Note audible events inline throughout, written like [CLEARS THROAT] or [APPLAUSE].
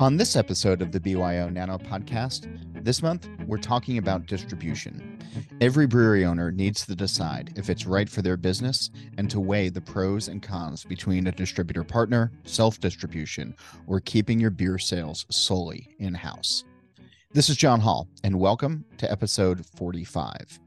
On this episode of the BYO Nano podcast, this month we're talking about distribution. Every brewery owner needs to decide if it's right for their business and to weigh the pros and cons between a distributor partner, self distribution, or keeping your beer sales solely in house. This is John Holl, and welcome to episode 45.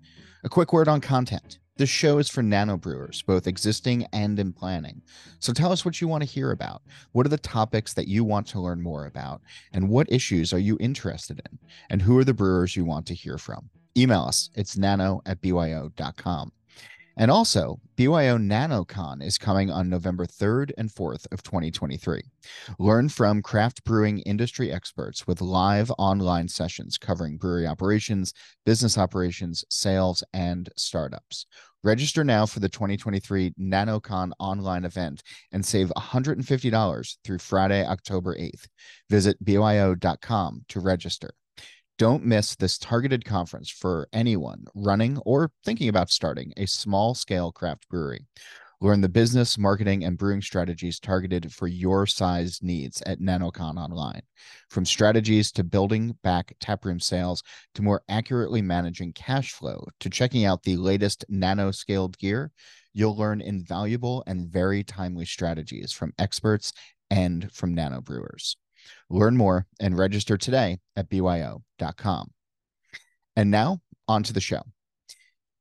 A quick word on content. This show is for nano brewers, both existing and in planning. So tell us what you want to hear about. What are the topics that you want to learn more about? And what issues are you interested in? And who are the brewers you want to hear from? Email us. It's nano at byo.com. And also, BYO NanoCon is coming on November 3rd and 4th of 2023. Learn from craft brewing industry experts with live online sessions covering brewery operations, business operations, sales, and startups. Register now for the 2023 NanoCon online event and save $150 through Friday, October 8th. Visit byo.com to register. Don't miss this targeted conference for anyone running or thinking about starting a small scale craft brewery. Learn the business, marketing, and brewing strategies targeted for your size needs at NanoCon Online. From strategies to building back taproom sales to more accurately managing cash flow to checking out the latest nano scaled gear, you'll learn invaluable and very timely strategies from experts and from nano brewers. Learn more and register today at byo.com. And now, on to the show.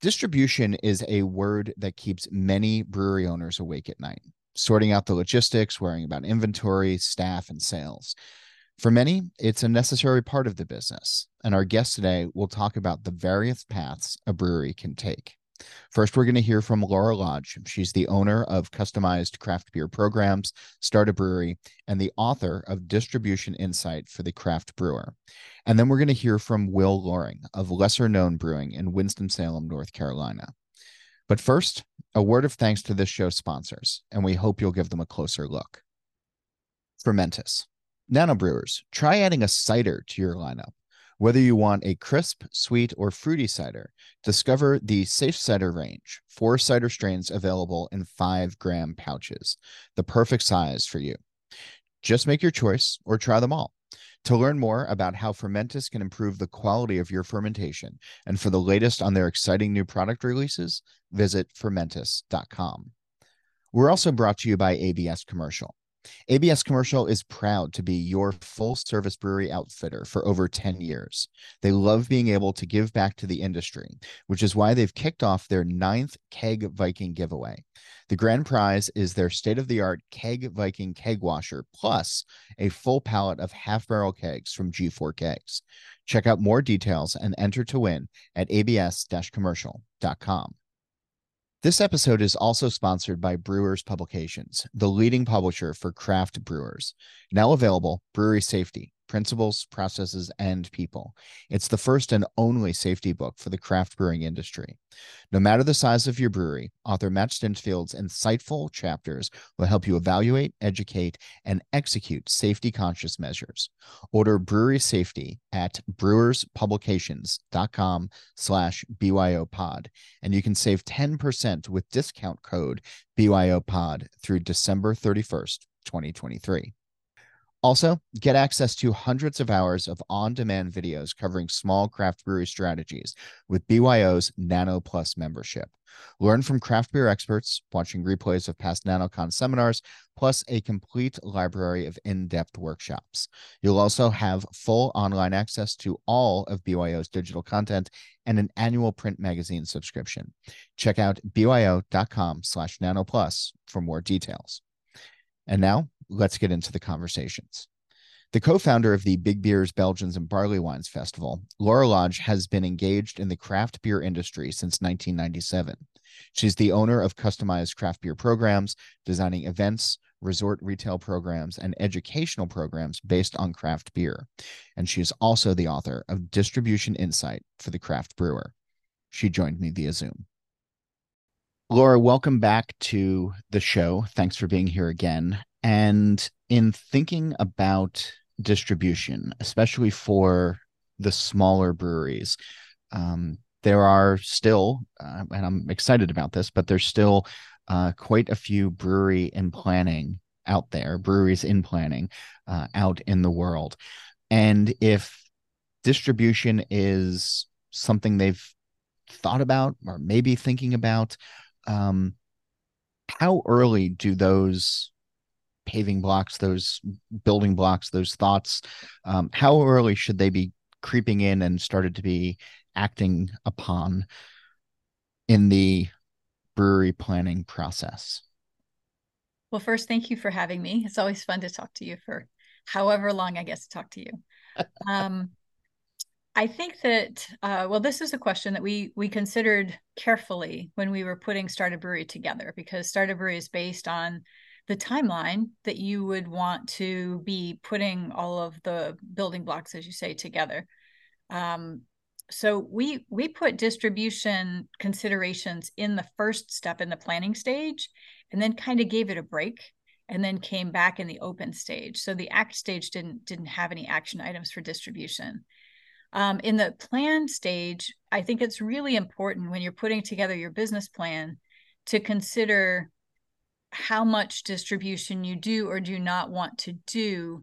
Distribution is a word that keeps many brewery owners awake at night, sorting out the logistics, worrying about inventory, staff, and sales. For many, it's a necessary part of the business. And our guest today will talk about the various paths a brewery can take. First, we're going to hear from Laura Lodge. She's the owner of Customized Craft Beer Programs, Start a Brewery, and the author of Distribution Insight for the Craft Brewer. And then we're going to hear from Will Loring of Lesser Known Brewing in Winston-Salem, North Carolina. But first, a word of thanks to this show's sponsors, and we hope you'll give them a closer look. Fermentis. Nano brewers, try adding a cider to your lineup. Whether you want a crisp, sweet, or fruity cider, discover the SafCider range, four cider strains available in five gram pouches, the perfect size for you. Just make your choice or try them all. To learn more about how Fermentis can improve the quality of your fermentation and for the latest on their exciting new product releases, visit fermentis.com. We're also brought to you by ABS Commercial. ABS Commercial is proud to be your full service brewery outfitter for over 10 years. They love being able to give back to the industry, which is why they've kicked off their ninth Keg Viking giveaway. The grand prize is their state of the art Keg Viking keg washer, plus a full pallet of half barrel kegs from G4 Kegs. Check out more details and enter to win at abs commercial.com. This episode is also sponsored by Brewers Publications, the leading publisher for craft brewers. Now available, Brewery Safety Principles, Processes, and People. It's the first and only safety book for the craft brewing industry. No matter the size of your brewery, author Matt Stinchfield's insightful chapters will help you evaluate, educate, and execute safety conscious measures. Order Brewery Safety at brewerspublications.com slash BYOPod, and you can save 10% with discount code BYOPod through December 31st, 2023. Also, get access to hundreds of hours of on demand videos covering small craft brewery strategies with BYO's Nano Plus membership. Learn from craft beer experts, watching replays of past NanoCon seminars, plus a complete library of in depth workshops. You'll also have full online access to all of BYO's digital content and an annual print magazine subscription. Check out byo.com slash nanoplus for more details. And now let's get into the conversations. The co founder of the Big Beers, Belgians, and Barley Wines Festival, Laura Lodge, has been engaged in the craft beer industry since 1997. She's the owner of customized craft beer programs, designing events, resort retail programs, and educational programs based on craft beer. And she is also the author of Distribution Insight for the Craft Brewer. She joined me via Zoom. Laura, welcome back to the show. Thanks for being here again. And in thinking about distribution, especially for the smaller breweries, um, there are still, uh, and I'm excited about this, but there's still uh, quite a few brewery in planning out there, breweries in planning uh, out in the world. And if distribution is something they've thought about or maybe thinking about, um, how early do those paving blocks, those building blocks, those thoughts, um, how early should they be creeping in and started to be acting upon in the brewery planning process? Well, first, thank you for having me. It's always fun to talk to you for however long I get to talk to you. [LAUGHS] um, I think that uh, well, this is a question that we we considered carefully when we were putting Start a Brewery together because Start a Brewery is based on the timeline that you would want to be putting all of the building blocks, as you say, together. Um, so we we put distribution considerations in the first step in the planning stage, and then kind of gave it a break, and then came back in the open stage. So the act stage didn't didn't have any action items for distribution. Um, in the plan stage, I think it's really important when you're putting together your business plan to consider how much distribution you do or do not want to do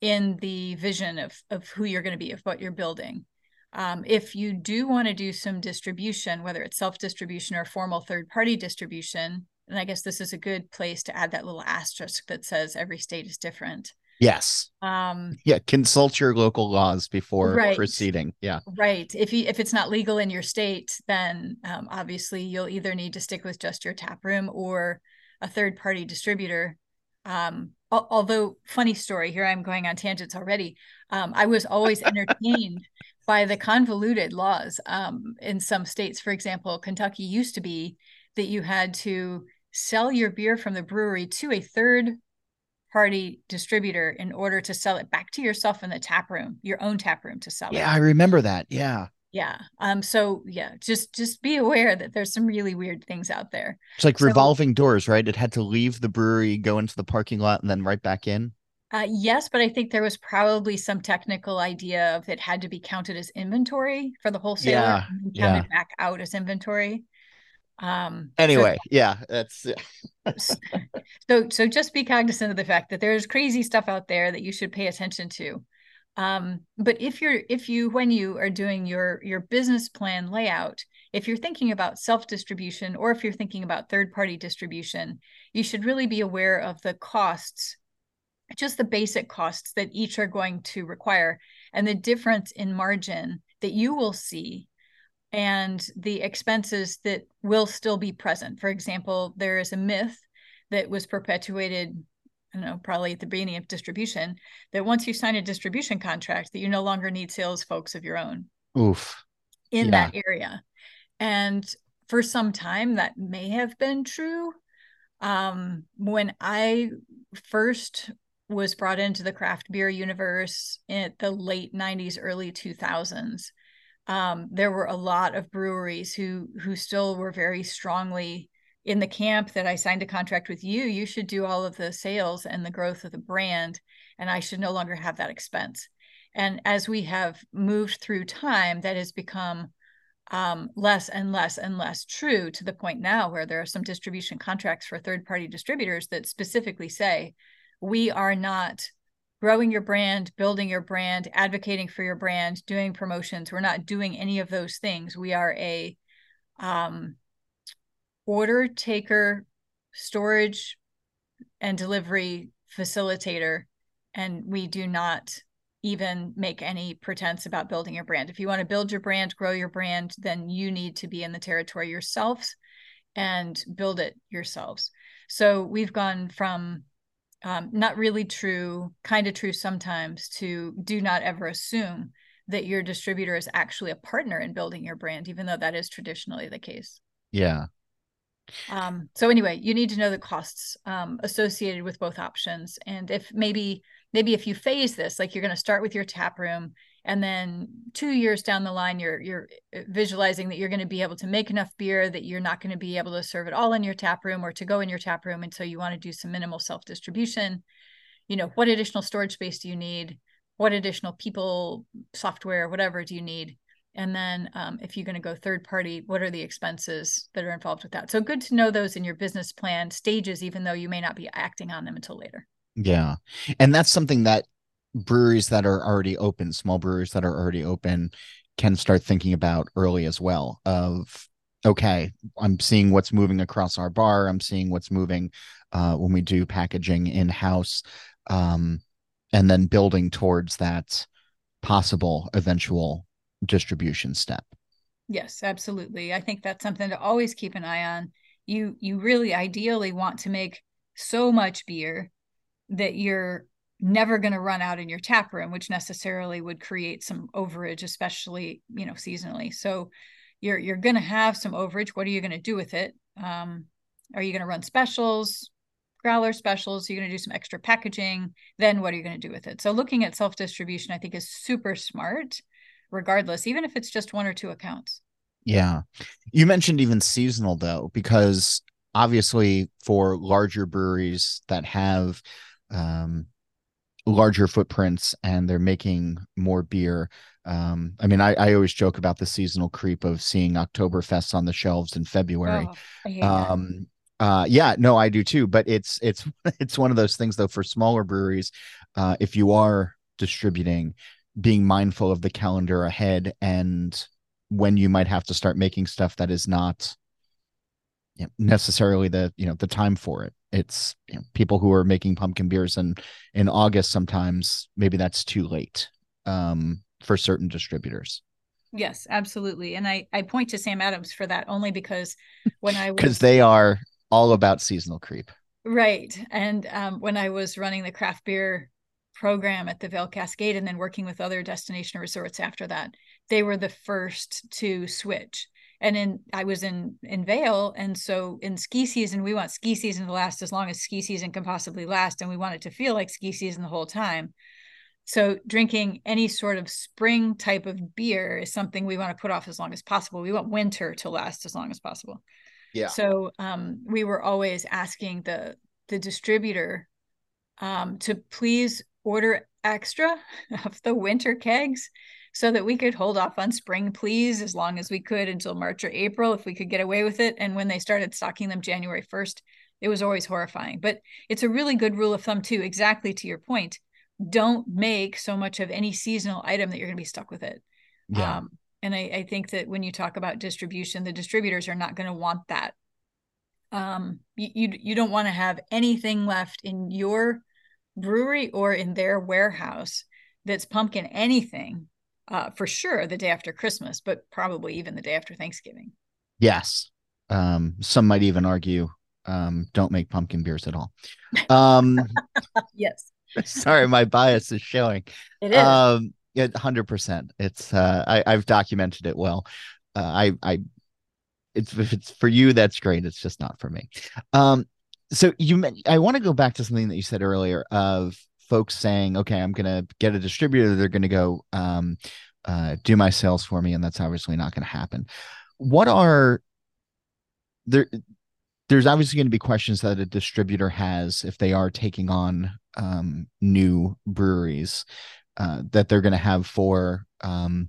in the vision of, of who you're going to be, of what you're building. Um, if you do want to do some distribution, whether it's self distribution or formal third party distribution, and I guess this is a good place to add that little asterisk that says every state is different. Yes. Um, yeah. Consult your local laws before right. proceeding. Yeah. Right. If you if it's not legal in your state, then um, obviously you'll either need to stick with just your tap room or a third party distributor. Um, although funny story here, I'm going on tangents already. Um, I was always [LAUGHS] entertained by the convoluted laws um, in some states. For example, Kentucky used to be that you had to sell your beer from the brewery to a third party distributor in order to sell it back to yourself in the tap room, your own tap room to sell yeah, it. Yeah, I remember that. Yeah. Yeah. Um so yeah, just just be aware that there's some really weird things out there. It's like so, revolving doors, right? It had to leave the brewery, go into the parking lot and then right back in. Uh, yes, but I think there was probably some technical idea of it had to be counted as inventory for the wholesaler yeah, counted yeah. back out as inventory. Um, anyway, so, yeah, that's so. So just be cognizant of the fact that there's crazy stuff out there that you should pay attention to. Um, but if you're if you when you are doing your your business plan layout, if you're thinking about self distribution or if you're thinking about third party distribution, you should really be aware of the costs just the basic costs that each are going to require and the difference in margin that you will see and the expenses that will still be present. For example, there is a myth that was perpetuated, I don't know, probably at the beginning of distribution, that once you sign a distribution contract, that you no longer need sales folks of your own. Oof. In yeah. that area. And for some time that may have been true. Um, when I first was brought into the craft beer universe in the late 90s, early 2000s, um, there were a lot of breweries who who still were very strongly in the camp that I signed a contract with you. You should do all of the sales and the growth of the brand, and I should no longer have that expense. And as we have moved through time, that has become um, less and less and less true to the point now where there are some distribution contracts for third party distributors that specifically say, we are not growing your brand, building your brand, advocating for your brand, doing promotions. We're not doing any of those things. We are a um, order taker, storage, and delivery facilitator, and we do not even make any pretense about building your brand. If you want to build your brand, grow your brand, then you need to be in the territory yourselves and build it yourselves. So we've gone from um, not really true, kind of true sometimes, to do not ever assume that your distributor is actually a partner in building your brand, even though that is traditionally the case. Yeah. Um, so anyway, you need to know the costs um, associated with both options, and if maybe maybe if you phase this, like you're going to start with your tap room and then two years down the line you're you're uh, visualizing that you're going to be able to make enough beer that you're not going to be able to serve it all in your tap room or to go in your tap room and so you want to do some minimal self distribution you know what additional storage space do you need? What additional people software whatever do you need And then um, if you're going to go third party, what are the expenses that are involved with that? So good to know those in your business plan stages, even though you may not be acting on them until later. Yeah. And that's something that breweries that are already open, small breweries that are already open, can start thinking about early as well of okay i'm seeing what's moving across our bar i'm seeing what's moving uh, when we do packaging in house um, and then building towards that possible eventual distribution step. Yes absolutely. I think that's something to always keep an eye on. You you really ideally want to make so much beer that you're never going to run out in your tap room which necessarily would create some overage especially you know seasonally. So you're you're going to have some overage. What are you going to do with it? Um, are you going to run specials growler specials? You're going to do some extra packaging? Then what are you going to do with it? So looking at self distribution i think is super smart regardless even if it's just one or two accounts yeah you mentioned even seasonal though because obviously for larger breweries that have um, larger footprints and they're making more beer. Um, I mean, I, I always joke about the seasonal creep of seeing Oktoberfest on the shelves in February. Oh, um, uh, yeah, no, I do too. But it's it's [LAUGHS] it's one of those things though for smaller breweries. Uh, if you are distributing, being mindful of the calendar ahead and when you might have to start making stuff that is not you know, necessarily the you know the time for it. It's you know, people who are making pumpkin beers and in august sometimes maybe that's too late um, for certain distributors. Yes absolutely. And i i point to sam adams for that only because when i [LAUGHS] was because they are all about seasonal creep. Right. And um, when i was running the craft beer program at the Vail Cascade and then working with other destination resorts after that, they were the first to switch and in I was in in Vail, and so in ski season we want ski season to last as long as ski season can possibly last, and we want it to feel like ski season the whole time. So drinking any sort of spring type of beer is something we want to put off as long as possible. We want winter to last as long as possible. Yeah. So um, we were always asking the the distributor um, to please order extra [LAUGHS] of the winter kegs so that we could hold off on spring please as long as we could until March or April if we could get away with it. And when they started stocking them January 1st, it was always horrifying. But it's a really good rule of thumb, too, exactly to your point. Don't make so much of any seasonal item that you're going to be stuck with it. Yeah. Um, and I, I, think that when you talk about distribution, the distributors are not going to want that. Um, you, you, you don't want to have anything left in your brewery or in their warehouse that's pumpkin anything uh, for sure the day after Christmas, but probably even the day after Thanksgiving. Yes. Um, some might even argue um, don't make pumpkin beers at all. Um, [LAUGHS] yes. [LAUGHS] Sorry, my bias is showing. It is. Um, hundred percent. It's uh, I, I've documented it well. Uh, I I it's if it's for you, that's great. It's just not for me. Um, so you meant, I want to go back to something that you said earlier of folks saying, okay, I'm going to get a distributor. They're going to go um, uh, do my sales for me. And that's obviously not going to happen. What are there? There's obviously going to be questions that a distributor has if they are taking on um, new breweries uh, that they're going to have for um,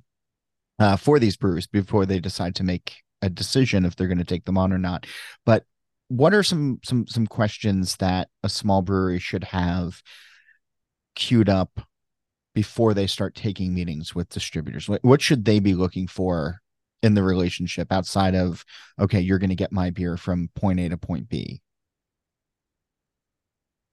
uh, for these breweries before they decide to make a decision if they're going to take them on or not. But what are some some some questions that a small brewery should have queued up before they start taking meetings with distributors? What, what should they be looking for in the relationship outside of, okay, you're going to get my beer from point A to point B?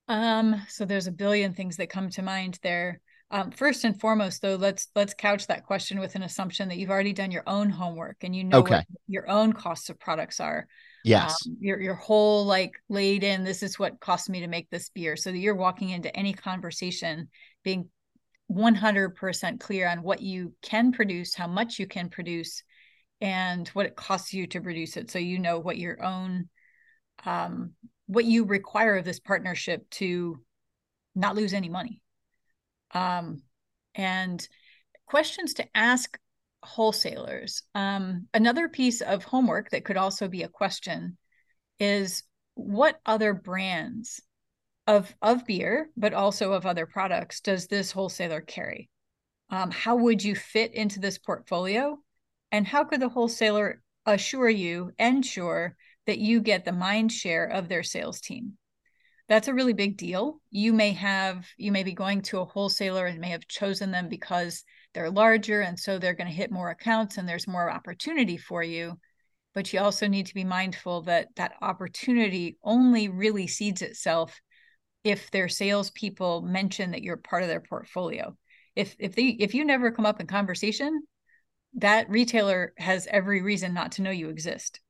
Um, so there's a billion things that come to mind there. Um, first and foremost, though, let's let's couch that question with an assumption that you've already done your own homework and you know okay. what your own costs of products are. Yes. Um, your your whole like laid in this is what cost me to make this beer so that you're walking into any conversation being 100% clear on what you can produce, how much you can produce and what it costs you to produce it so you know what your own um what you require of this partnership to not lose any money. Um and questions to ask wholesalers. Um, another piece of homework that could also be a question is what other brands of of beer, but also of other products, does this wholesaler carry? Um, how would you fit into this portfolio? And how could the wholesaler assure you, ensure that you get the mind share of their sales team? That's a really big deal. You may have, you may be going to a wholesaler and may have chosen them because they're larger and so they're going to hit more accounts and there's more opportunity for you. But you also need to be mindful that that opportunity only really seeds itself if their salespeople mention that you're part of their portfolio. If if they if you never come up in conversation, that retailer has every reason not to know you exist.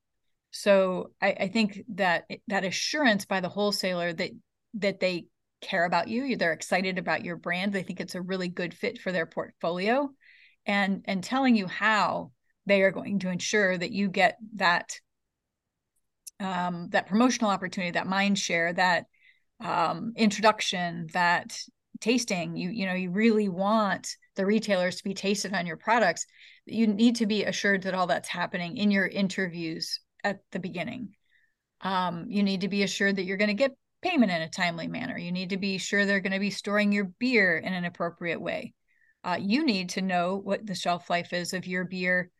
So I, I think that that assurance by the wholesaler that that they care about you, they're excited about your brand, they think it's a really good fit for their portfolio, and and telling you how they are going to ensure that you get that um, that promotional opportunity, that mind share, that um, introduction, that tasting. You you know you really want the retailers to be tasted on your products. You need to be assured that all that's happening in your interviews at the beginning. Um, you need to be assured that you're going to get payment in a timely manner. You need to be sure they're going to be storing your beer in an appropriate way. Uh, you need to know what the shelf life is of your beer,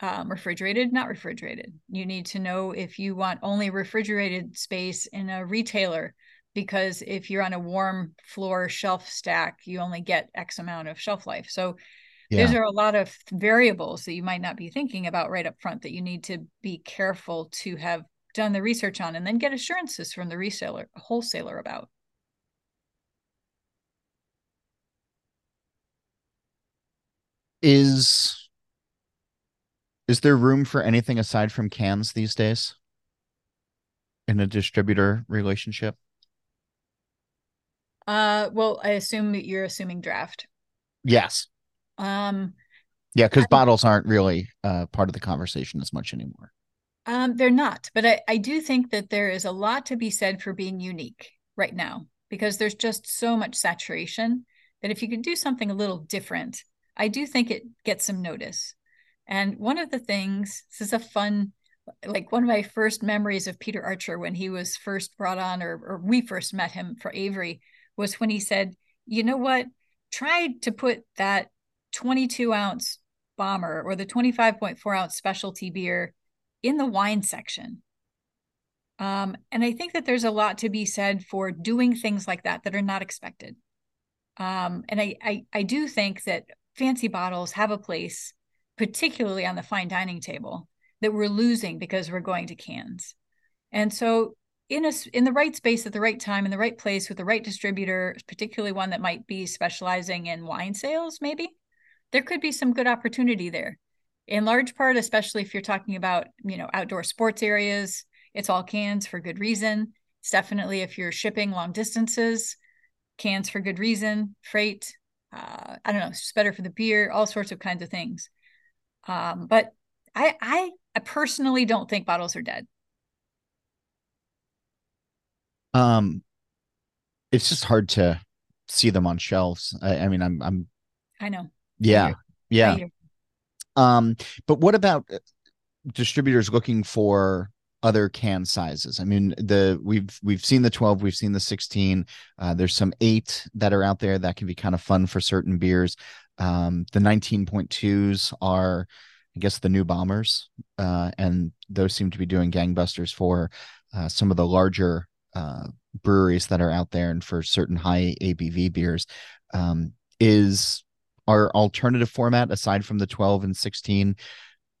um, refrigerated, not refrigerated. You need to know if you want only refrigerated space in a retailer, because if you're on a warm floor shelf stack, you only get X amount of shelf life. So yeah. those are a lot of variables that you might not be thinking about right up front that you need to be careful to have done the research on and then get assurances from the reseller wholesaler about. Is is there room for anything aside from cans these days? In a distributor relationship? Uh well i assume you're assuming draft. Yes. Um, yeah, because bottles aren't really uh, part of the conversation as much anymore. Um, they're not, but I, I do think that there is a lot to be said for being unique right now because there's just so much saturation that if you can do something a little different, I do think it gets some notice. And one of the things, this is a fun, like one of my first memories of Peter Archer when he was first brought on, or, or we first met him for Avery, was when he said, you know what? Try to put that 22 ounce bomber or the 25.4 ounce specialty beer in the wine section. Um, and I think that there's a lot to be said for doing things like that that are not expected. Um, and I, I, I do think that fancy bottles have a place, particularly on the fine dining table, that we're losing because we're going to cans. And so in a in the right space at the right time in the right place with the right distributor, particularly one that might be specializing in wine sales, maybe there could be some good opportunity there. In large part, especially if you're talking about, you know, outdoor sports areas, it's all cans for good reason. It's definitely if you're shipping long distances, cans for good reason, freight. Uh, I don't know, it's just better for the beer, all sorts of kinds of things. Um, but I, I, I personally don't think bottles are dead. Um, it's just hard to see them on shelves. I, I mean, I'm, I'm, I know. Yeah. Yeah. Um, but what about uh, distributors looking for other can sizes? I mean, the we've we've seen the 12, we've seen the 16. Uh, there's some eight that are out there that can be kind of fun for certain beers. Um, the 19.2s are I guess the new bombers, uh, and those seem to be doing gangbusters for uh, some of the larger uh, breweries that are out there, and for certain high ABV beers. Um, is our alternative format aside from the 12 and 16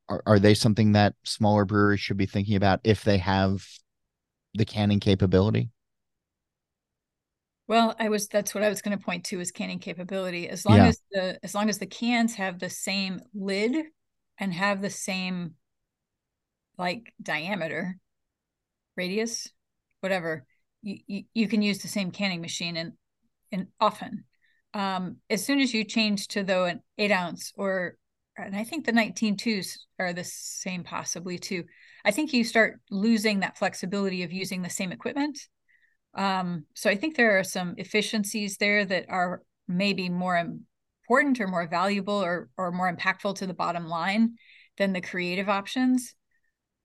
are, are they something that smaller breweries should be thinking about if they have the canning capability? Well i was that's what i was going to point to is canning capability. As long yeah. as the as long as the cans have the same lid and have the same like diameter radius whatever you, you, you can use the same canning machine and and often um, as soon as you change to though an eight ounce or and I think the 19 twos are the same possibly too. I think you start losing that flexibility of using the same equipment. Um, so I think there are some efficiencies there that are maybe more important or more valuable or or more impactful to the bottom line than the creative options.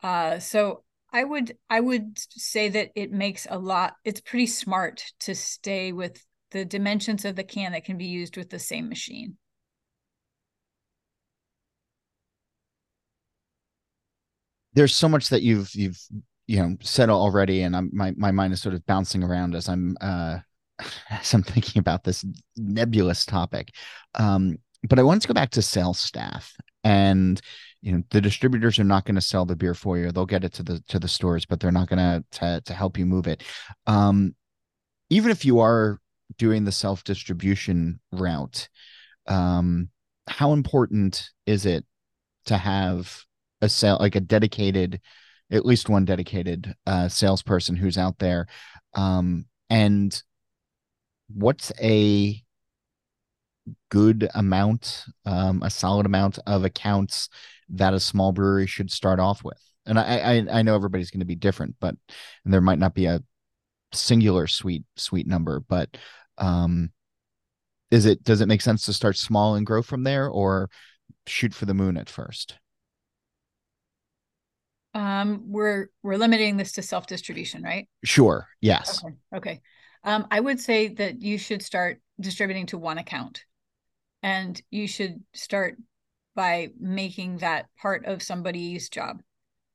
Uh, so I would I would say that it makes a lot. It's pretty smart to stay with the dimensions of the can that can be used with the same machine. there's so much that you've you've you know said already, and I'm my my mind is sort of bouncing around as I'm uh [LAUGHS] as I'm thinking about this nebulous topic. Um, but I wanted to go back to sales staff and you know the distributors are not going to sell the beer for you they'll get it to the to the stores but they're not going to to help you move it um even if you are doing the self distribution route um how important is it to have a sale like a dedicated at least one dedicated uh salesperson who's out there um and what's a good amount, um, a solid amount of accounts that a small brewery should start off with. And I I, I know everybody's going to be different, but and there might not be a singular sweet sweet number, but um, is it does it make sense to start small and grow from there, or shoot for the moon at first? Um, we're we're limiting this to self distribution, right? Sure. Yes. Okay. okay. Um, I would say that you should start distributing to one account and you should start by making that part of somebody's job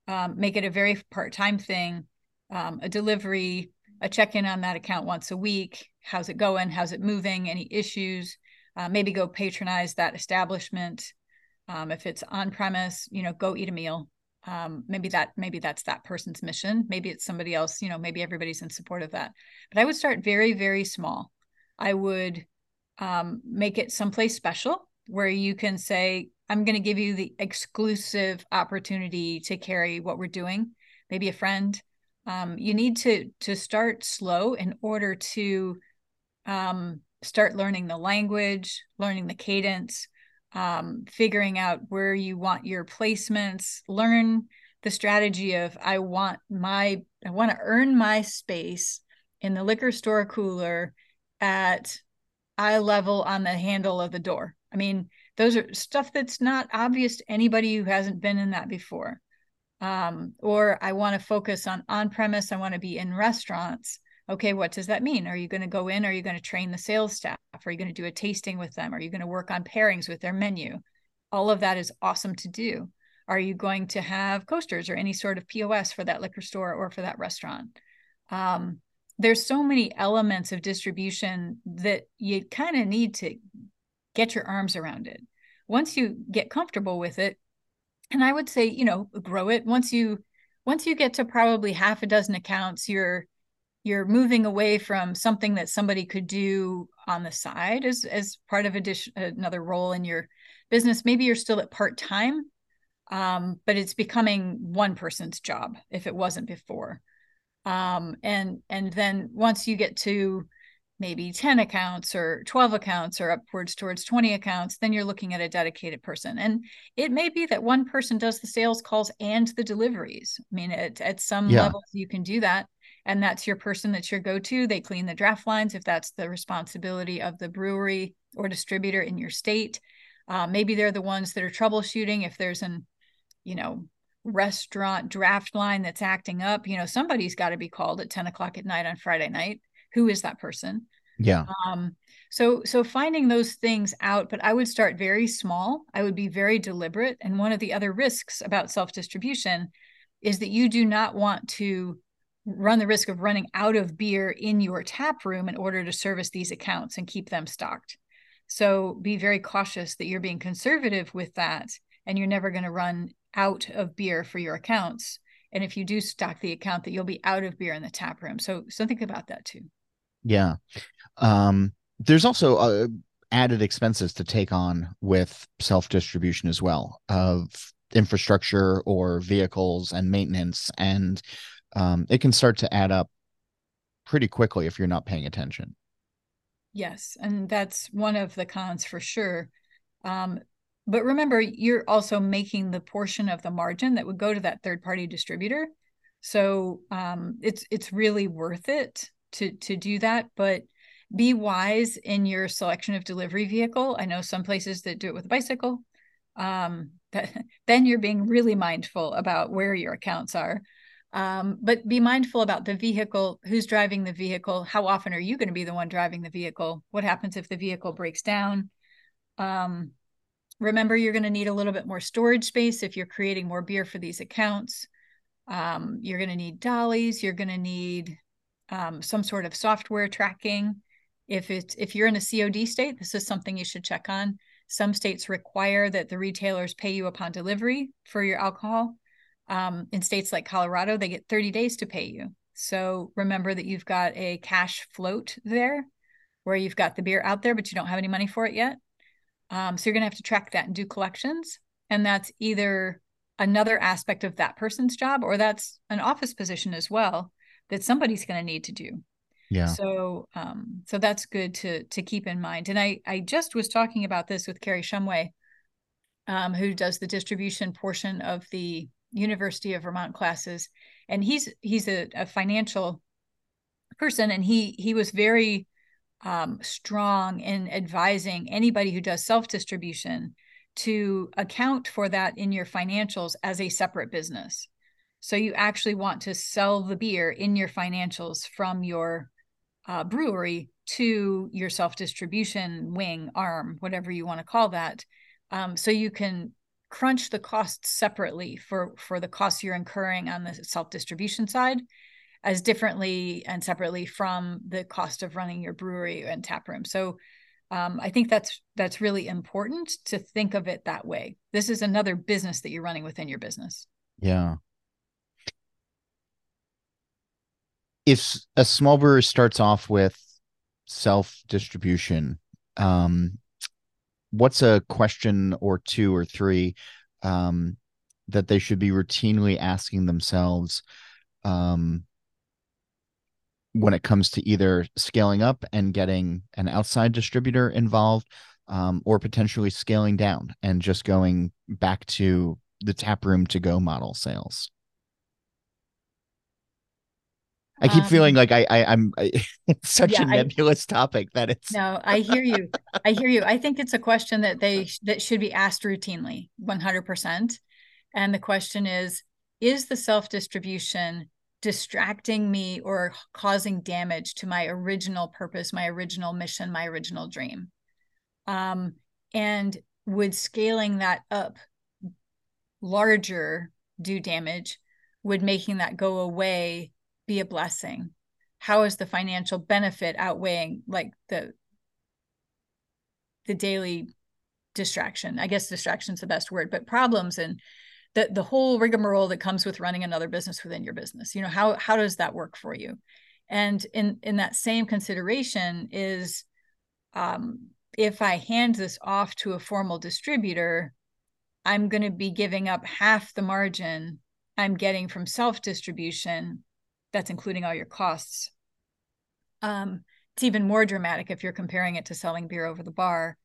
um, make it a very part-time thing um, a delivery a check-in on that account once a week. How's it going? How's it moving? Any issues? Uh, maybe go patronize that establishment. Um, if it's on premise you know go eat a meal. Um, maybe that maybe that's that person's mission. Maybe it's somebody else you know maybe everybody's in support of that. But i would start very very small. I would um, make it someplace special where you can say, I'm going to give you the exclusive opportunity to carry what we're doing, maybe a friend. Um, you need to to start slow in order to um, start learning the language, learning the cadence, um, figuring out where you want your placements, learn the strategy of I want my I want to earn my space in the liquor store cooler at eye level on the handle of the door. I mean, those are stuff that's not obvious to anybody who hasn't been in that before. Um, or I want to focus on on premise, I want to be in restaurants. Okay, what does that mean? Are you going to go in? Are you going to train the sales staff? Are you going to do a tasting with them? Are you going to work on pairings with their menu? All of that is awesome to do. Are you going to have coasters or any sort of POS for that liquor store or for that restaurant? Um, there's so many elements of distribution that you kind of need to get your arms around it once you get comfortable with it and i would say you know grow it. Once you once you get to probably half a dozen accounts you're you're moving away from something that somebody could do on the side as as part of addition another role in your business. Maybe you're still at part time um, but it's becoming one person's job if it wasn't before. Um, and and then once you get to maybe 10 accounts or 12 accounts or upwards towards 20 accounts then you're looking at a dedicated person. And it may be that one person does the sales calls and the deliveries. I mean at, at some yeah. levels you can do that and that's your person that's your go-to. They clean the draft lines if that's the responsibility of the brewery or distributor in your state. Uh, maybe they're the ones that are troubleshooting if there's an you know restaurant draft line that's acting up. You know somebody's got to be called at 10 o'clock at night on friday night who is that person? Yeah. Um so so finding those things out but i would start very small. I would be very deliberate. And one of the other risks about self distribution is that you do not want to run the risk of running out of beer in your tap room in order to service these accounts and keep them stocked. So be very cautious that you're being conservative with that and you're never going to run out of beer for your accounts. And if you do stock the account that you'll be out of beer in the tap room. So so think about that too yeah. Um there's also uh, added expenses to take on with self distribution as well of infrastructure or vehicles and maintenance and um, it can start to add up pretty quickly if you're not paying attention. Yes and that's one of the cons for sure. Um, but remember, you're also making the portion of the margin that would go to that third party distributor. So um, it's it's really worth it to to do that. But be wise in your selection of delivery vehicle. I know some places that do it with a bicycle. Um, [LAUGHS] that, then you're being really mindful about where your accounts are. Um, but be mindful about the vehicle, who's driving the vehicle, how often are you going to be the one driving the vehicle? What happens if the vehicle breaks down? Um, remember, you're going to need a little bit more storage space if you're creating more beer for these accounts. Um, you're going to need dollies. You're going to need um, some sort of software tracking. If it's if you're in a COD state, this is something you should check on. Some states require that the retailers pay you upon delivery for your alcohol. Um, in states like Colorado, they get 30 days to pay you. So remember that you've got a cash float there where you've got the beer out there, but you don't have any money for it yet. Um, so you're going to have to track that and do collections. And that's either another aspect of that person's job or that's an office position as well that somebody's going to need to do. Yeah. So um so that's good to to keep in mind. And I I just was talking about this with Kary Shumway, um, who does the distribution portion of the University of Vermont classes. And he's he's a, a financial person and he he was very um, strong in advising anybody who does self distribution to account for that in your financials as a separate business. So you actually want to sell the beer in your financials from your uh, brewery to your self distribution wing, arm, whatever you want to call that. Um, so you can crunch the costs separately for for the costs you're incurring on the self distribution side as differently and separately from the cost of running your brewery and tap room. So um, i think that's that's really important to think of it that way. This is another business that you're running within your business. Yeah if a small brewer starts off with self distribution um, what's a question or two or three um, that they should be routinely asking themselves um, when it comes to either scaling up and getting an outside distributor involved um, or potentially scaling down and just going back to the tap room to go model sales I keep um, feeling like I, I am [LAUGHS] it's such yeah, a nebulous I, topic that it's No, I hear you. I hear you. I think it's a question that they that should be asked routinely, 100%. And the question is is the self-distribution distracting me or causing damage to my original purpose, my original mission, my original dream? Um, and would scaling that up larger do damage? Would making that go away be a blessing? How is the financial benefit outweighing like the the daily distraction? I guess distraction is the best word, but problems and the the whole rigmarole that comes with running another business within your business. You know, how how does that work for you? And in in that same consideration is um, if I hand this off to a formal distributor, I'm going to be giving up half the margin I'm getting from self distribution that's including all your costs. Um, it's even more dramatic if you're comparing it to selling beer over the bar.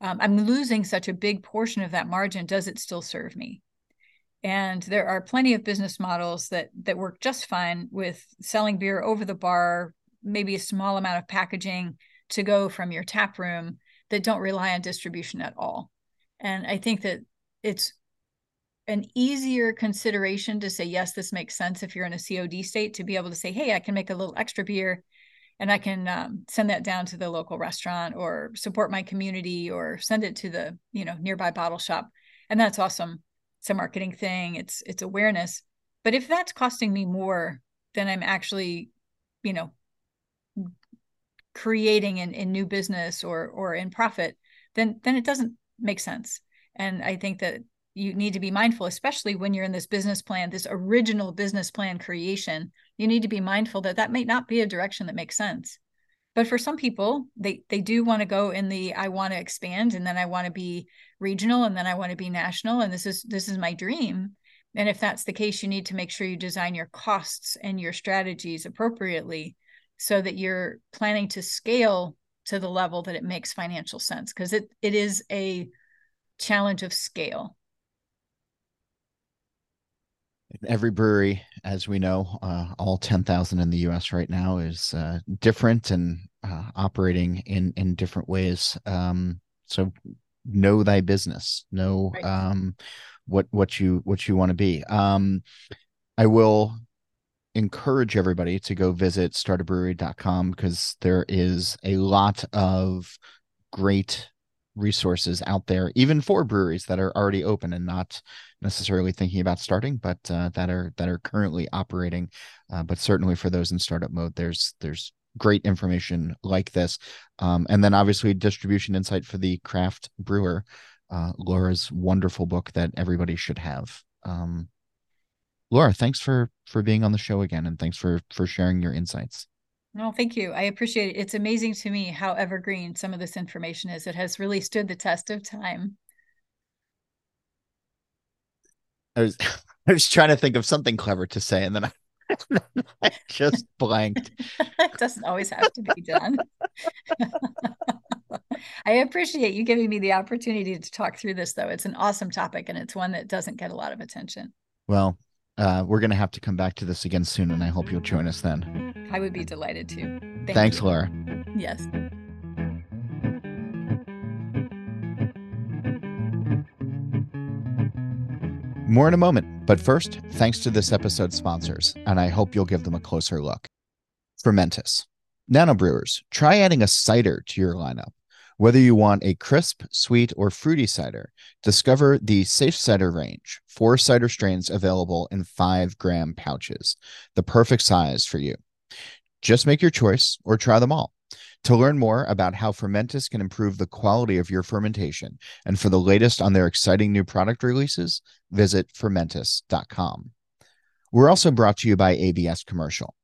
Um, I'm losing such a big portion of that margin. Does it still serve me? And there are plenty of business models that that work just fine with selling beer over the bar, maybe a small amount of packaging to go from your tap room that don't rely on distribution at all. And I think that it's an easier consideration to say yes this makes sense if you're in a cod state to be able to say hey i can make a little extra beer and i can um, send that down to the local restaurant or support my community or send it to the you know nearby bottle shop. And that's awesome. It's a marketing thing. It's it's awareness. But if that's costing me more than i'm actually you know creating in, in new business or or in profit then then it doesn't make sense. And i think that you need to be mindful, especially when you're in this business plan, this original business plan creation. You need to be mindful that that may not be a direction that makes sense. But for some people, they they do want to go in the I want to expand, and then I want to be regional, and then I want to be national, and this is this is my dream. And if that's the case, you need to make sure you design your costs and your strategies appropriately so that you're planning to scale to the level that it makes financial sense because it it is a challenge of scale every brewery, as we know, uh, all 10,000 in the US right now is uh, different and uh, operating in, in different ways. Um, so know thy business, know right. um, what, what you, what you want to be. Um, I will encourage everybody to go visit startabrewery.com because there is a lot of great resources out there, even for breweries that are already open and not necessarily thinking about starting, but uh, that are that are currently operating. Uh, but certainly for those in startup mode, there's there's great information like this, um, and then obviously distribution insight for the craft brewer. Uh, Laura's wonderful book that everybody should have. Um, Laura, thanks for for being on the show again, and thanks for for sharing your insights. No, thank you. I appreciate it. It's amazing to me how evergreen some of this information is. It has really stood the test of time. I was [LAUGHS] I was trying to think of something clever to say, and then I, [LAUGHS] I just blanked. [LAUGHS] it doesn't always have to be done. I appreciate you giving me the opportunity to talk through this, though. It's an awesome topic, and it's one that doesn't get a lot of attention. Well, uh, we're going to have to come back to this again soon, and I hope you'll join us then. I would be delighted to. Thank Thanks, you. Laura. Yes. More in a moment, but first, thanks to this episode's sponsors, and I hope you'll give them a closer look. Fermentis. Nano Brewers, try adding a cider to your lineup. Whether you want a crisp, sweet, or fruity cider, discover the SafCider range, four cider strains available in five gram pouches, the perfect size for you. Just make your choice or try them all. To learn more about how Fermentis can improve the quality of your fermentation and for the latest on their exciting new product releases, visit fermentis.com. We're also brought to you by ABS Commercial.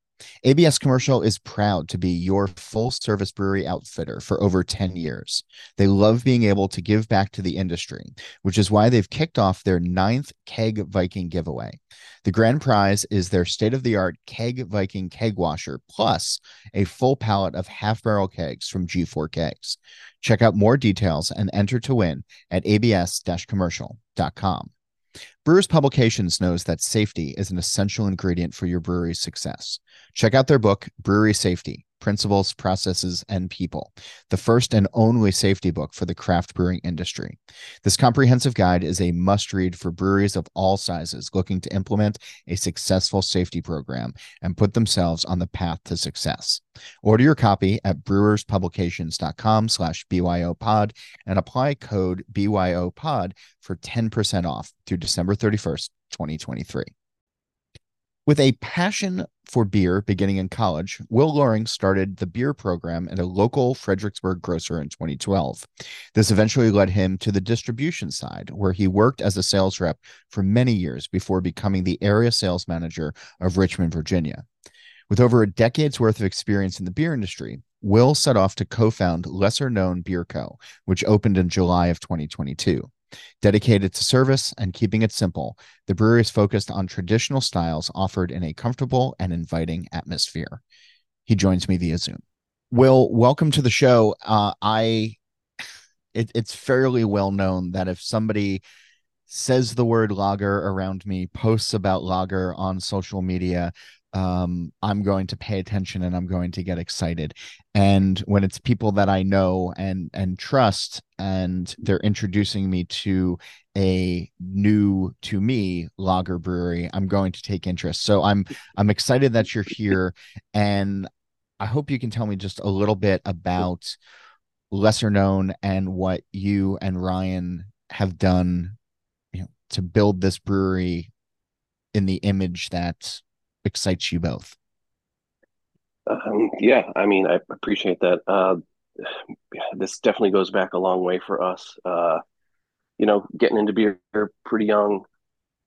ABS Commercial is proud to be your full service brewery outfitter for over 10 years. They love being able to give back to the industry, which is why they've kicked off their ninth Keg Viking giveaway. The grand prize is their state of the art Keg Viking keg washer, plus a full pallet of half barrel kegs from G4 Kegs. Check out more details and enter to win at abs commercial.com. Brewers Publications knows that safety is an essential ingredient for your brewery's success. Check out their book, Brewery Safety Principles, Processes, and People, the first and only safety book for the craft brewing industry. This comprehensive guide is a must read for breweries of all sizes looking to implement a successful safety program and put themselves on the path to success. Order your copy at brewerspublications.com slash BYOpod and apply code BYOpod for 10% off through December 31st, 2023. With a passion for beer beginning in college, Will Loring started the beer program at a local Fredericksburg grocer in 2012. This eventually led him to the distribution side, where he worked as a sales rep for many years before becoming the area sales manager of Richmond, Virginia. With over a decade's worth of experience in the beer industry, Will set off to co found Lesser Known Beer Co., which opened in July of 2022. Dedicated to service and keeping it simple, the brewery is focused on traditional styles offered in a comfortable and inviting atmosphere. He joins me via Zoom. Will, welcome to the show. Uh, I, it, it's fairly well known that if somebody says the word lager around me, posts about lager on social media, um, I'm going to pay attention and I'm going to get excited. And when it's people that I know and and trust, and they're introducing me to a new to me lager brewery, I'm going to take interest. So I'm I'm excited that you're here, and I hope you can tell me just a little bit about lesser known and what you and Ryan have done, you know, to build this brewery in the image that excites you both? Um, yeah, I mean, I appreciate that. Uh, this definitely goes back a long way for us. Uh, you know, getting into beer pretty young,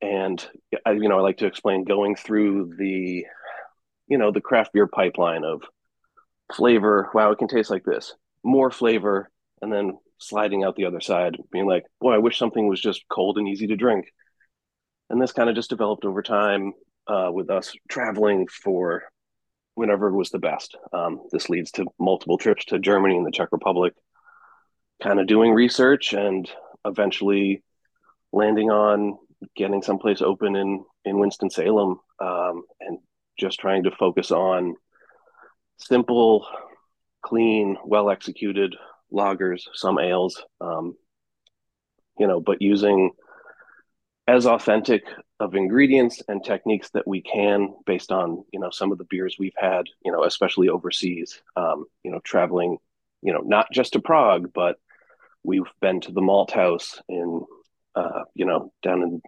and I, you know, I like to explain going through the, you know, the craft beer pipeline of flavor. Wow, it can taste like this. More flavor, and then sliding out the other side, being like, boy, I wish something was just cold and easy to drink. And this kind of just developed over time uh, with us traveling for whenever was the best. Um, this leads to multiple trips to Germany and the Czech Republic, kind of doing research and eventually landing on getting someplace open in in Winston Salem um, and just trying to focus on simple, clean, well executed lagers, some ales, um, you know, but using as authentic of ingredients and techniques that we can based on you know some of the beers we've had you know especially overseas um, you know traveling you know not just to prague but We've been to the malt house in, uh, you know, down in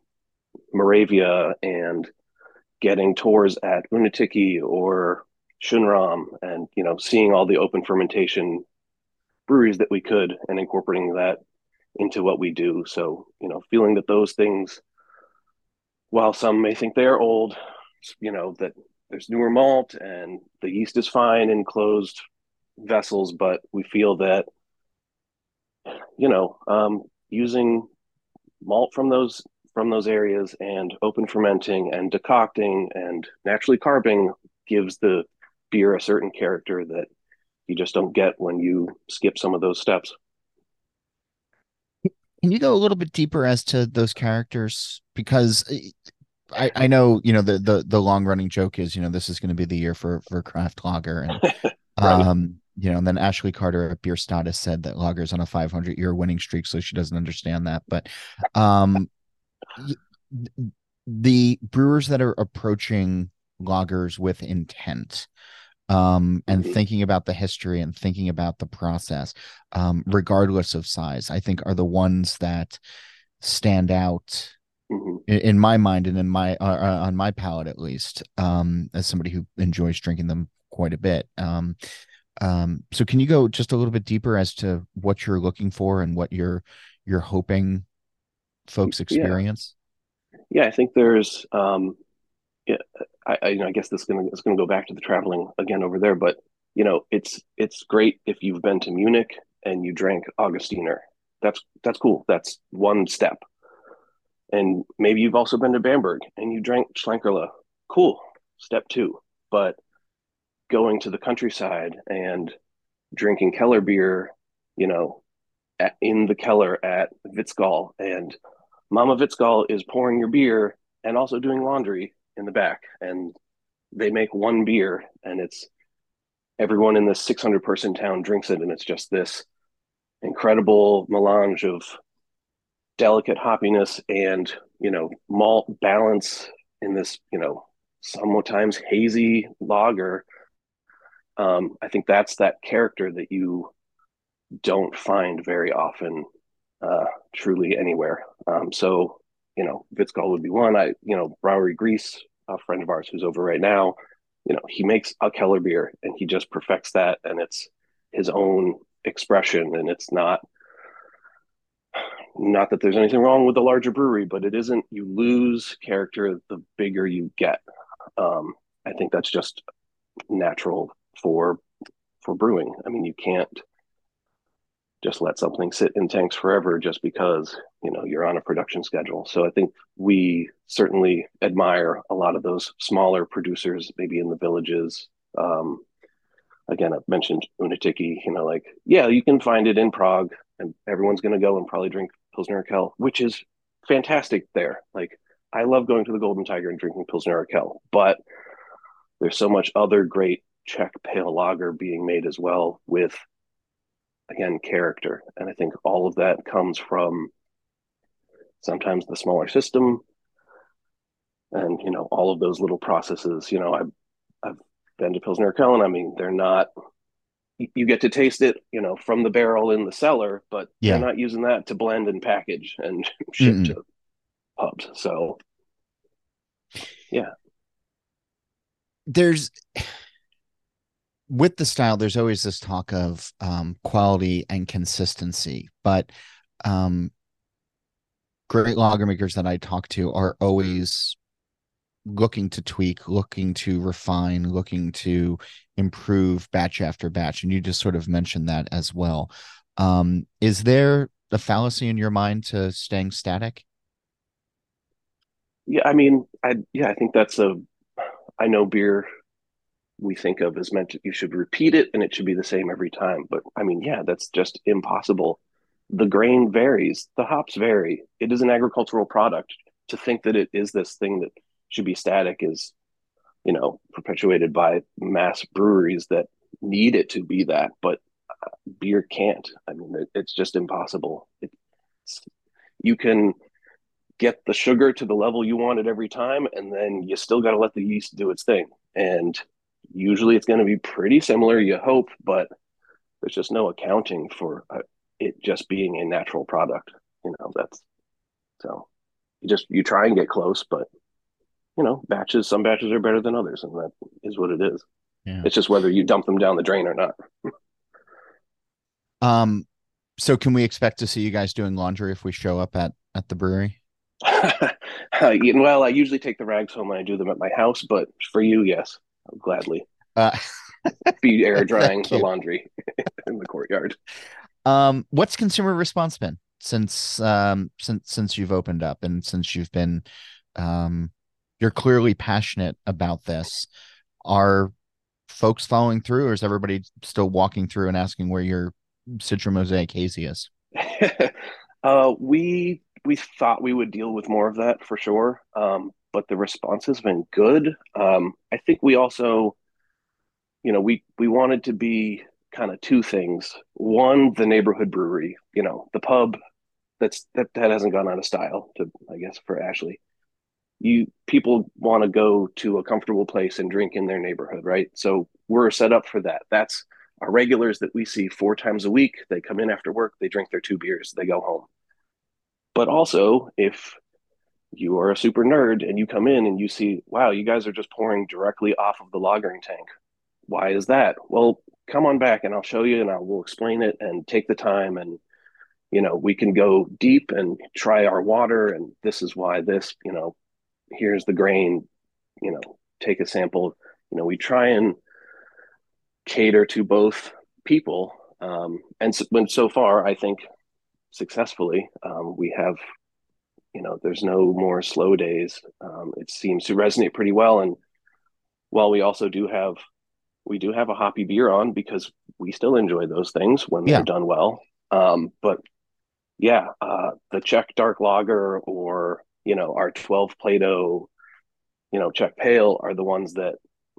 Moravia and getting tours at Únětický or Shunram and, you know, seeing all the open fermentation breweries that we could and incorporating that into what we do. So, you know, feeling that those things, while some may think they're old, you know, that there's newer malt and the yeast is fine in closed vessels, but we feel that, you know, um, using malt from those from those areas and open fermenting and decocting and naturally carboning gives the beer a certain character that you just don't get when you skip some of those steps. Can you go a little bit deeper as to those characters? Because eh, I, I know, you know, the, the, the long running joke is, you know, this is going to be the year for, for craft lager. And, [LAUGHS] right. um, you know, and then Ashley Carter at Bierstatus said that lager's on a 500 year winning streak. So she doesn't understand that. But, um, the brewers that are approaching lagers with intent, um, and mm-hmm. thinking about the history and thinking about the process, um, regardless of size, I think are the ones that stand out mm-hmm. in, in, my mind and in my uh, uh, on my palate at least, um, as somebody who enjoys drinking them quite a bit. Um, um, so can you go just a little bit deeper as to what you're looking for and what you're you're hoping folks experience? Yeah, yeah I think there's um, I, I, you know, I guess this is gonna it's gonna go back to the traveling again over there, but you know, it's it's great if you've been to Munich and you drank Augustiner. That's that's cool. That's one step. And maybe you've also been to Bamberg and you drank Schlenkerla. Cool. Step two. But going to the countryside and drinking Keller beer, you know, at, in the Keller at Witzgall and Mama Witzgall is pouring your beer and also doing laundry in the back and they make one beer and it's everyone in this 600 person town drinks it and it's just this incredible melange of delicate hoppiness and you know malt balance in this you know sometimes hazy lager. Um, i think that's that character that you don't find very often uh, truly anywhere. Um, so you know, Witzgall would be one. I, you know, Brauerei Gries, a friend of ours who's over right now, you know, he makes a Keller beer and he just perfects that and it's his own expression and it's not not that there's anything wrong with the larger brewery, but it isn't you lose character the bigger you get. Um, I think that's just natural for for brewing. I mean, you can't just let something sit in tanks forever just because you know you're on a production schedule. So i think we certainly admire a lot of those smaller producers maybe in the villages. Um, again i've mentioned Únětický you know like yeah you can find it in prague and everyone's going to go and probably drink pilsner urquell which is fantastic there. Like i love going to the golden tiger and drinking pilsner urquell but there's so much other great czech pale lager being made as well with again character. And i think all of that comes from sometimes the smaller system and you know all of those little processes. You know i've i've been to pilsner Kellen. i mean they're not you get to taste it you know from the barrel in the cellar but yeah. they're not using that to blend and package and [LAUGHS] ship mm to pubs. So yeah. There's with the style, there's always this talk of um, quality and consistency, but um, great lager makers that I talk to are always looking to tweak, looking to refine, looking to improve batch after batch. And you just sort of mentioned that as well. Um, is there a fallacy in your mind to staying static? Yeah, I mean, I yeah, I think that's a. I know beer we think of as meant you should repeat it and it should be the same every time. But I mean, yeah, that's just impossible. The grain varies, the hops vary. It is an agricultural product. To think that it is this thing that should be static is, you know, perpetuated by mass breweries that need it to be that. But uh, beer can't. I mean, it, it's just impossible. It's, you can get the sugar to the level you want it every time, and then you still got to let the yeast do its thing. And usually it's going to be pretty similar you hope but there's just no accounting for uh, it just being a natural product. You know, that's so you just you try and get close, but you know, batches some batches are better than others, and that is what it is. Yeah. It's just whether you dump them down the drain or not. um, so can we expect to see you guys doing laundry if we show up at at the brewery? [LAUGHS] well, I usually take the rags home and I do them at my house, but for you, yes, gladly. Uh, [LAUGHS] be air [LAUGHS] drying the laundry [LAUGHS] in the courtyard. Um, what's consumer response been since um since since you've opened up and since you've been um you're clearly passionate about this. Are folks following through, or is everybody still walking through and asking where your Citra Mosaic hazy is? uh, we we thought we would deal with more of that for sure, um, but the response has been good. Um, I think we also, you know, we we wanted to be kind of two things. One, the neighborhood brewery, you know, the pub that's that that hasn't gone out of style to I guess for Ashley. You people want to go to a comfortable place and drink in their neighborhood, right? So we're set up for that. That's our regulars that we see four times a week. They come in after work, they drink their two beers, they go home. But also, if you are a super nerd and you come in and you see, wow, you guys are just pouring directly off of the lagering tank. Why is that? Well, come on back and I'll show you and I will explain it and take the time and you know, we can go deep and try our water and this is why this, you know, here's the grain, you know, take a sample. You know, we try and cater to both people. Um, and so, so far, I think successfully. Um, we have, you know, there's no more slow days. Um, it seems to resonate pretty well. And while we also do have, we do have a hoppy beer on because we still enjoy those things when yeah. they're done well. Um, but yeah, uh, the Czech dark lager or you know our 12 Plato, you know Czech pale are the ones that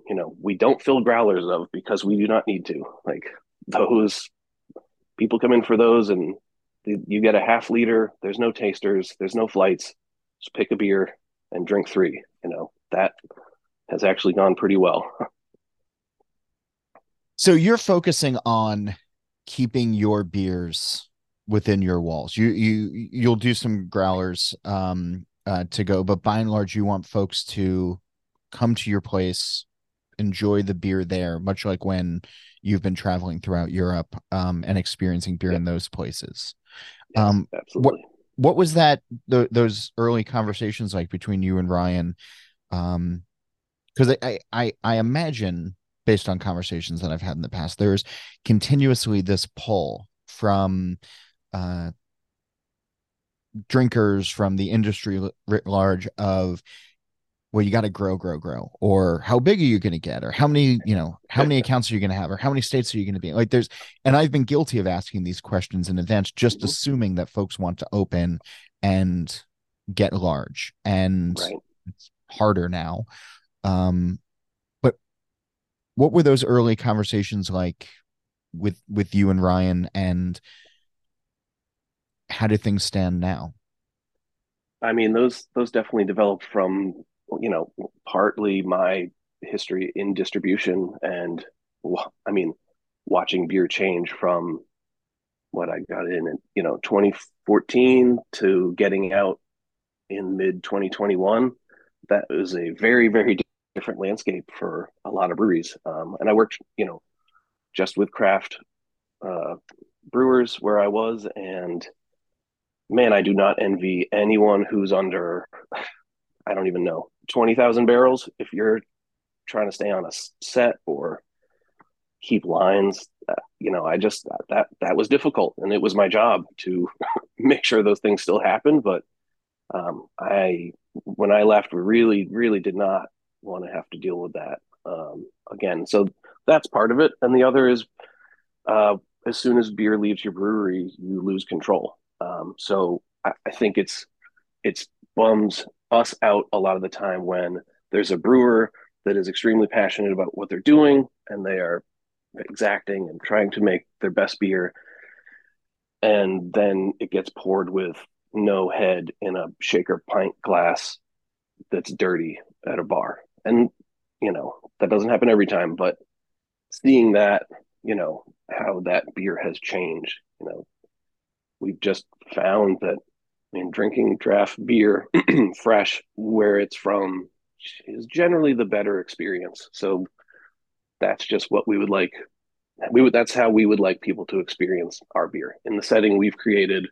you know we don't fill growlers of because we do not need to. Like those people come in for those and you get a half liter there's no tasters there's no flights just pick a beer and drink three you know that has actually gone pretty well so you're focusing on keeping your beers within your walls you you you'll do some growlers um uh to go but by and large you want folks to come to your place enjoy the beer there much like when you've been traveling throughout Europe um, and experiencing beer yeah. in those places. Yes, um, absolutely. What, what was that? The, those early conversations like between you and Ryan? Um, because I, I I imagine based on conversations that I've had in the past, there's continuously this pull from uh, drinkers from the industry writ large of well, you got to grow, grow, grow, or how big are you going to get, or how many, you know, how many accounts are you going to have, or how many states are you going to be like? There's, and I've been guilty of asking these questions in advance, just mm-hmm. assuming that folks want to open and get large, and right. it's harder now. Um, but what were those early conversations like with with you and Ryan, and how do things stand now? I mean, those those definitely developed from you know, partly my history in distribution and I mean, watching beer change from what I got in, in you know, 2014 to getting out in mid 2021. That was a very, very different landscape for a lot of breweries. Um, and I worked, you know, just with craft uh, brewers where I was. And man, I do not envy anyone who's under, [SIGHS] I don't even know, 20,000 barrels if you're trying to stay on a set or keep lines uh, you know i just that that was difficult and it was my job to [LAUGHS] make sure those things still happen but um, i when i left really really did not want to have to deal with that um, again. So that's part of it. And the other is uh, as soon as beer leaves your brewery you lose control. Um, so I, I think it's it's bums us out a lot of the time when there's a brewer that is extremely passionate about what they're doing and they are exacting and trying to make their best beer. And then it gets poured with no head in a shaker pint glass that's dirty at a bar. And you know that doesn't happen every time but seeing that you know how that beer has changed you know we've just found that in drinking draft beer [CLEARS THROAT] fresh where it's from is generally the better experience. So that's just what we would like. We would that's how we would like people to experience our beer in the setting we've created.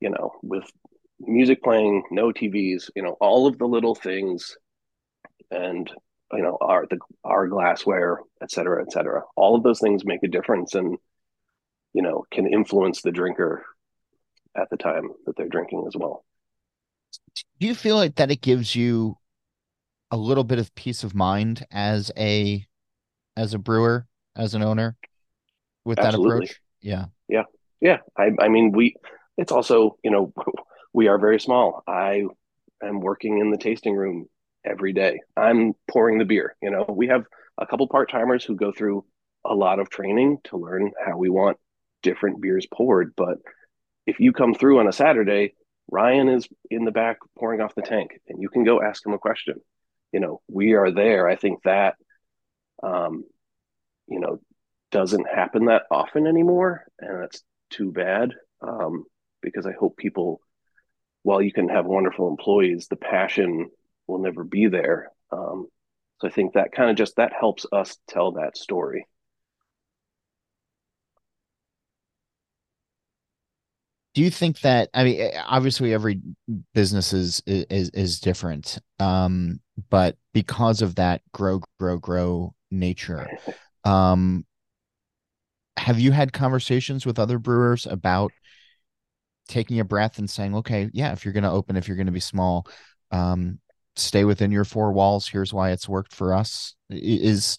You know, with music playing, no TVs, you know, all of the little things, and you know, our the our glassware, et cetera, et cetera. All of those things make a difference, and you know, can influence the drinker at the time that they're drinking as well. Do you feel like that it gives you a little bit of peace of mind as a as a brewer, as an owner with Absolutely. that approach? Yeah. Yeah. Yeah. I I mean we it's also, you know, [LAUGHS] we are very small. I am working in the tasting room every day. I'm pouring the beer. You know, we have a couple part timers who go through a lot of training to learn how we want different beers poured. But if you come through on a Saturday, Ryan is in the back pouring off the tank and you can go ask him a question. You know, we are there. I think that, um, you know, doesn't happen that often anymore. And that's too bad um, because I hope people, while you can have wonderful employees, the passion will never be there. Um, so I think that kind of just that helps us tell that story. Do you think that i mean eh, obviously every business is is is different um but because of that grow grow grow nature um have you had conversations with other brewers about taking a breath and saying okay yeah if you're going to open if you're going to be small um stay within your four walls here's why it's worked for us is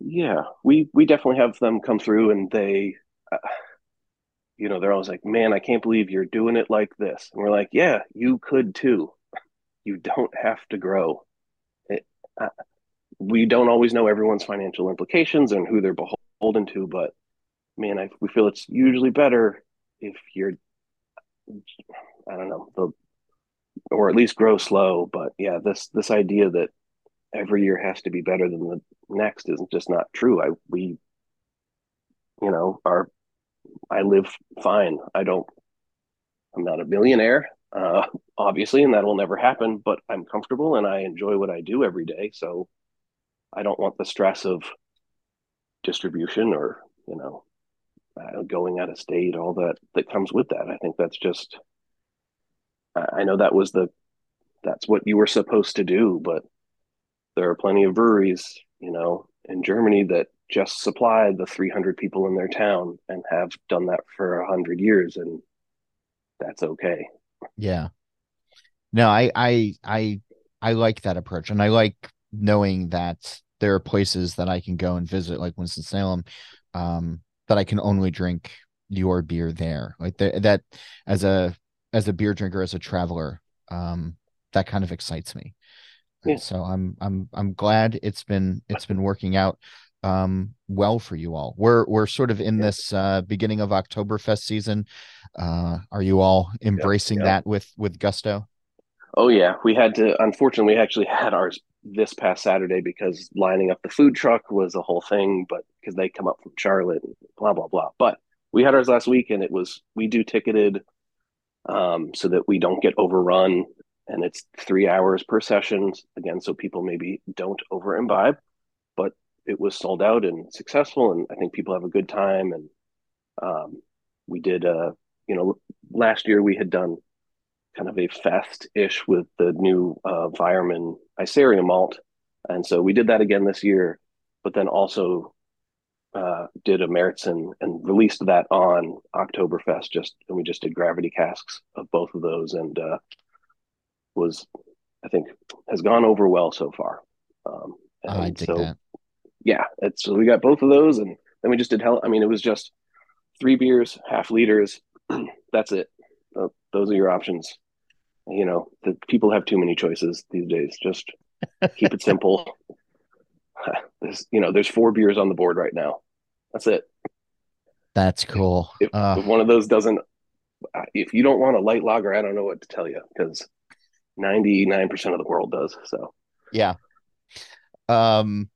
yeah we we definitely have them come through and they uh, you know, they're always like, man, I can't believe you're doing it like this. And we're like, yeah, you could too. You don't have to grow. It, uh, we don't always know everyone's financial implications and who they're beholden to, but man, I, we feel it's usually better if you're, I don't know, the, or at least grow slow. But yeah, this this idea that every year has to be better than the next is just not true. I we, you know, our I live fine. I don't. I'm not a millionaire, uh, obviously, and that will never happen. But I'm comfortable and I enjoy what I do every day. So I don't want the stress of distribution or you know uh, going out of state, all that that comes with that. I think that's just. I know that was the that's what you were supposed to do, but there are plenty of breweries, you know, in Germany that just supply the 300 people in their town and have done that for 100 years and that's okay. Yeah. No i i i i like that approach and i like knowing that there are places that i can go and visit like winston-salem um that i can only drink your beer there. Like that as a as a beer drinker as a traveler um that kind of excites me yeah. so i'm i'm i'm glad it's been it's been working out um well for you all. We're we're sort of in this uh beginning of oktoberfest season. Uh are you all embracing that with with gusto? Oh yeah. We had to unfortunately we actually [LAUGHS] had ours this past saturday because lining up the food truck was a whole thing but because they come up from charlotte and blah blah blah. But we had ours last week and it was we do ticketed um so that we don't get overrun and it's three hours per session again so people maybe don't over imbibe but it was sold out and successful, and I think people have a good time. And um, we did, uh, you know, last year we had done kind of a fest ish with the new uh, Weyermann Isarian malt, and so we did that again this year. But then also uh, did a Märzen and released that on Oktoberfest. Just and we just did gravity casks of both of those, and uh, was I think has gone over well so far. Um, I dig so, that yeah, it's so we got both of those, and then we just did hell. I mean, it was just three beers, half liters. [CLEARS THROAT] That's it. those are your options. You know, the people have too many choices these days. Just keep it simple. [LAUGHS] [SIGHS] there's, you know, there's four beers on the board right now. That's it. That's cool. If, uh, if one of those doesn't, if you don't want a light lager, I don't know what to tell you because 99% of the world does. So, yeah. Um,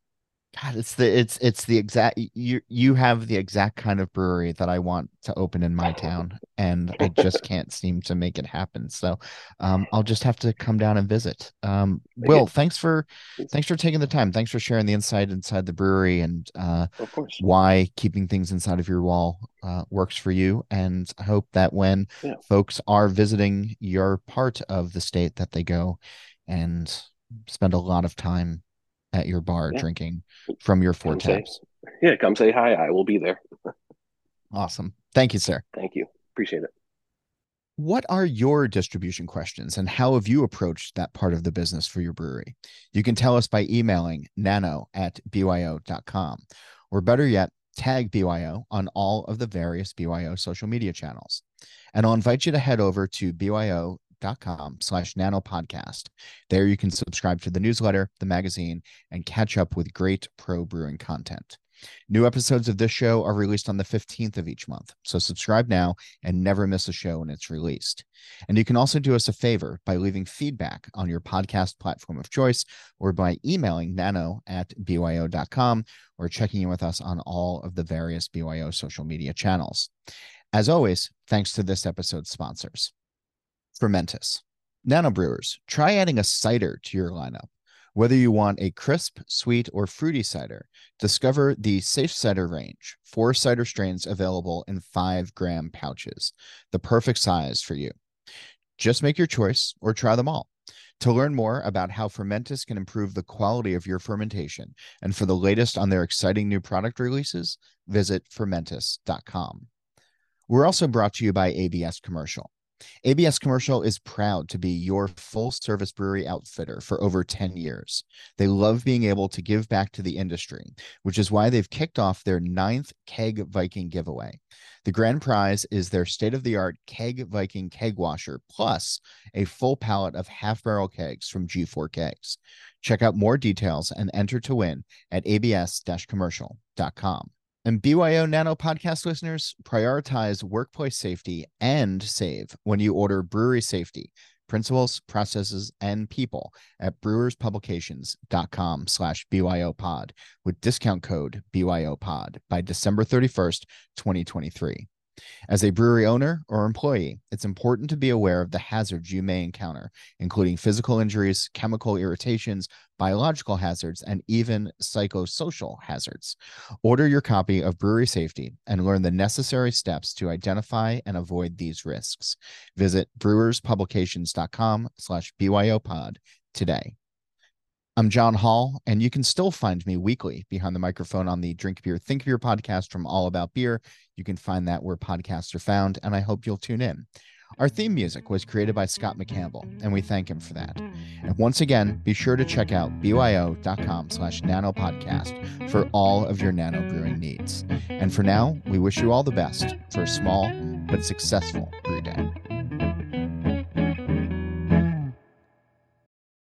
God, it's the it's it's the exact you you have the exact kind of brewery that I want to open in my town, and I just [LAUGHS] can't seem to make it happen. So, um, I'll just have to come down and visit. Um, Will, thanks for thanks for taking the time. Thanks for sharing the insight inside the brewery and uh, Of course. why keeping things inside of your wall uh, works for you. And I hope that when Yeah. folks are visiting your part of the state, that they go and spend a lot of time at your bar Yeah. drinking from your four Come say- taps. [LAUGHS] Yeah, come say hi. I will be there. Awesome. Thank you, sir. Thank you. Appreciate it. What are your distribution questions and how have you approached that part of the business for your brewery? You can tell us by emailing nano at byo.com or better yet, tag BYO on all of the various BYO social media channels. And I'll invite you to head over to byo.com slash nano podcast. There you can subscribe to the newsletter, the magazine, and catch up with great pro brewing content. New episodes of this show are released on the 15th of each month. So subscribe now and never miss a show when it's released. And you can also do us a favor by leaving feedback on your podcast platform of choice or by emailing nano at byo.com or checking in with us on all of the various BYO social media channels. As always, thanks to this episode's sponsors. Fermentis. Nano Brewers, try adding a cider to your lineup. Whether you want a crisp, sweet, or fruity cider, discover the SafCider range, four cider strains available in five gram pouches, the perfect size for you. Just make your choice or try them all. To learn more about how Fermentis can improve the quality of your fermentation and for the latest on their exciting new product releases, visit fermentis.com. We're also brought to you by ABS Commercial. ABS Commercial is proud to be your full service brewery outfitter for over 10 years. They love being able to give back to the industry, which is why they've kicked off their ninth Keg Viking giveaway. The grand prize is their state of the art Keg Viking keg washer, plus a full pallet of half barrel kegs from G4 Kegs. Check out more details and enter to win at abs commercial.com. And BYO Nano podcast listeners, prioritize workplace safety and save when you order brewery safety, principles, processes, and people at brewerspublications.com slash BYOpod with discount code BYOpod by December 31st, 2023. As a brewery owner or employee, it's important to be aware of the hazards you may encounter, including physical injuries, chemical irritations, biological hazards, and even psychosocial hazards. Order your copy of Brewery Safety and learn the necessary steps to identify and avoid these risks. Visit brewerspublications.com slash BYOpod today. I'm John Holl, and you can still find me weekly behind the microphone on the Drink Beer, Think Beer podcast from All About Beer. You can find that where podcasts are found, and I hope you'll tune in. Our theme music was created by Scott McCampbell, and we thank him for that. And once again, be sure to check out byo.com slash nanopodcast for all of your nano brewing needs. And for now, we wish you all the best for a small but successful brew day.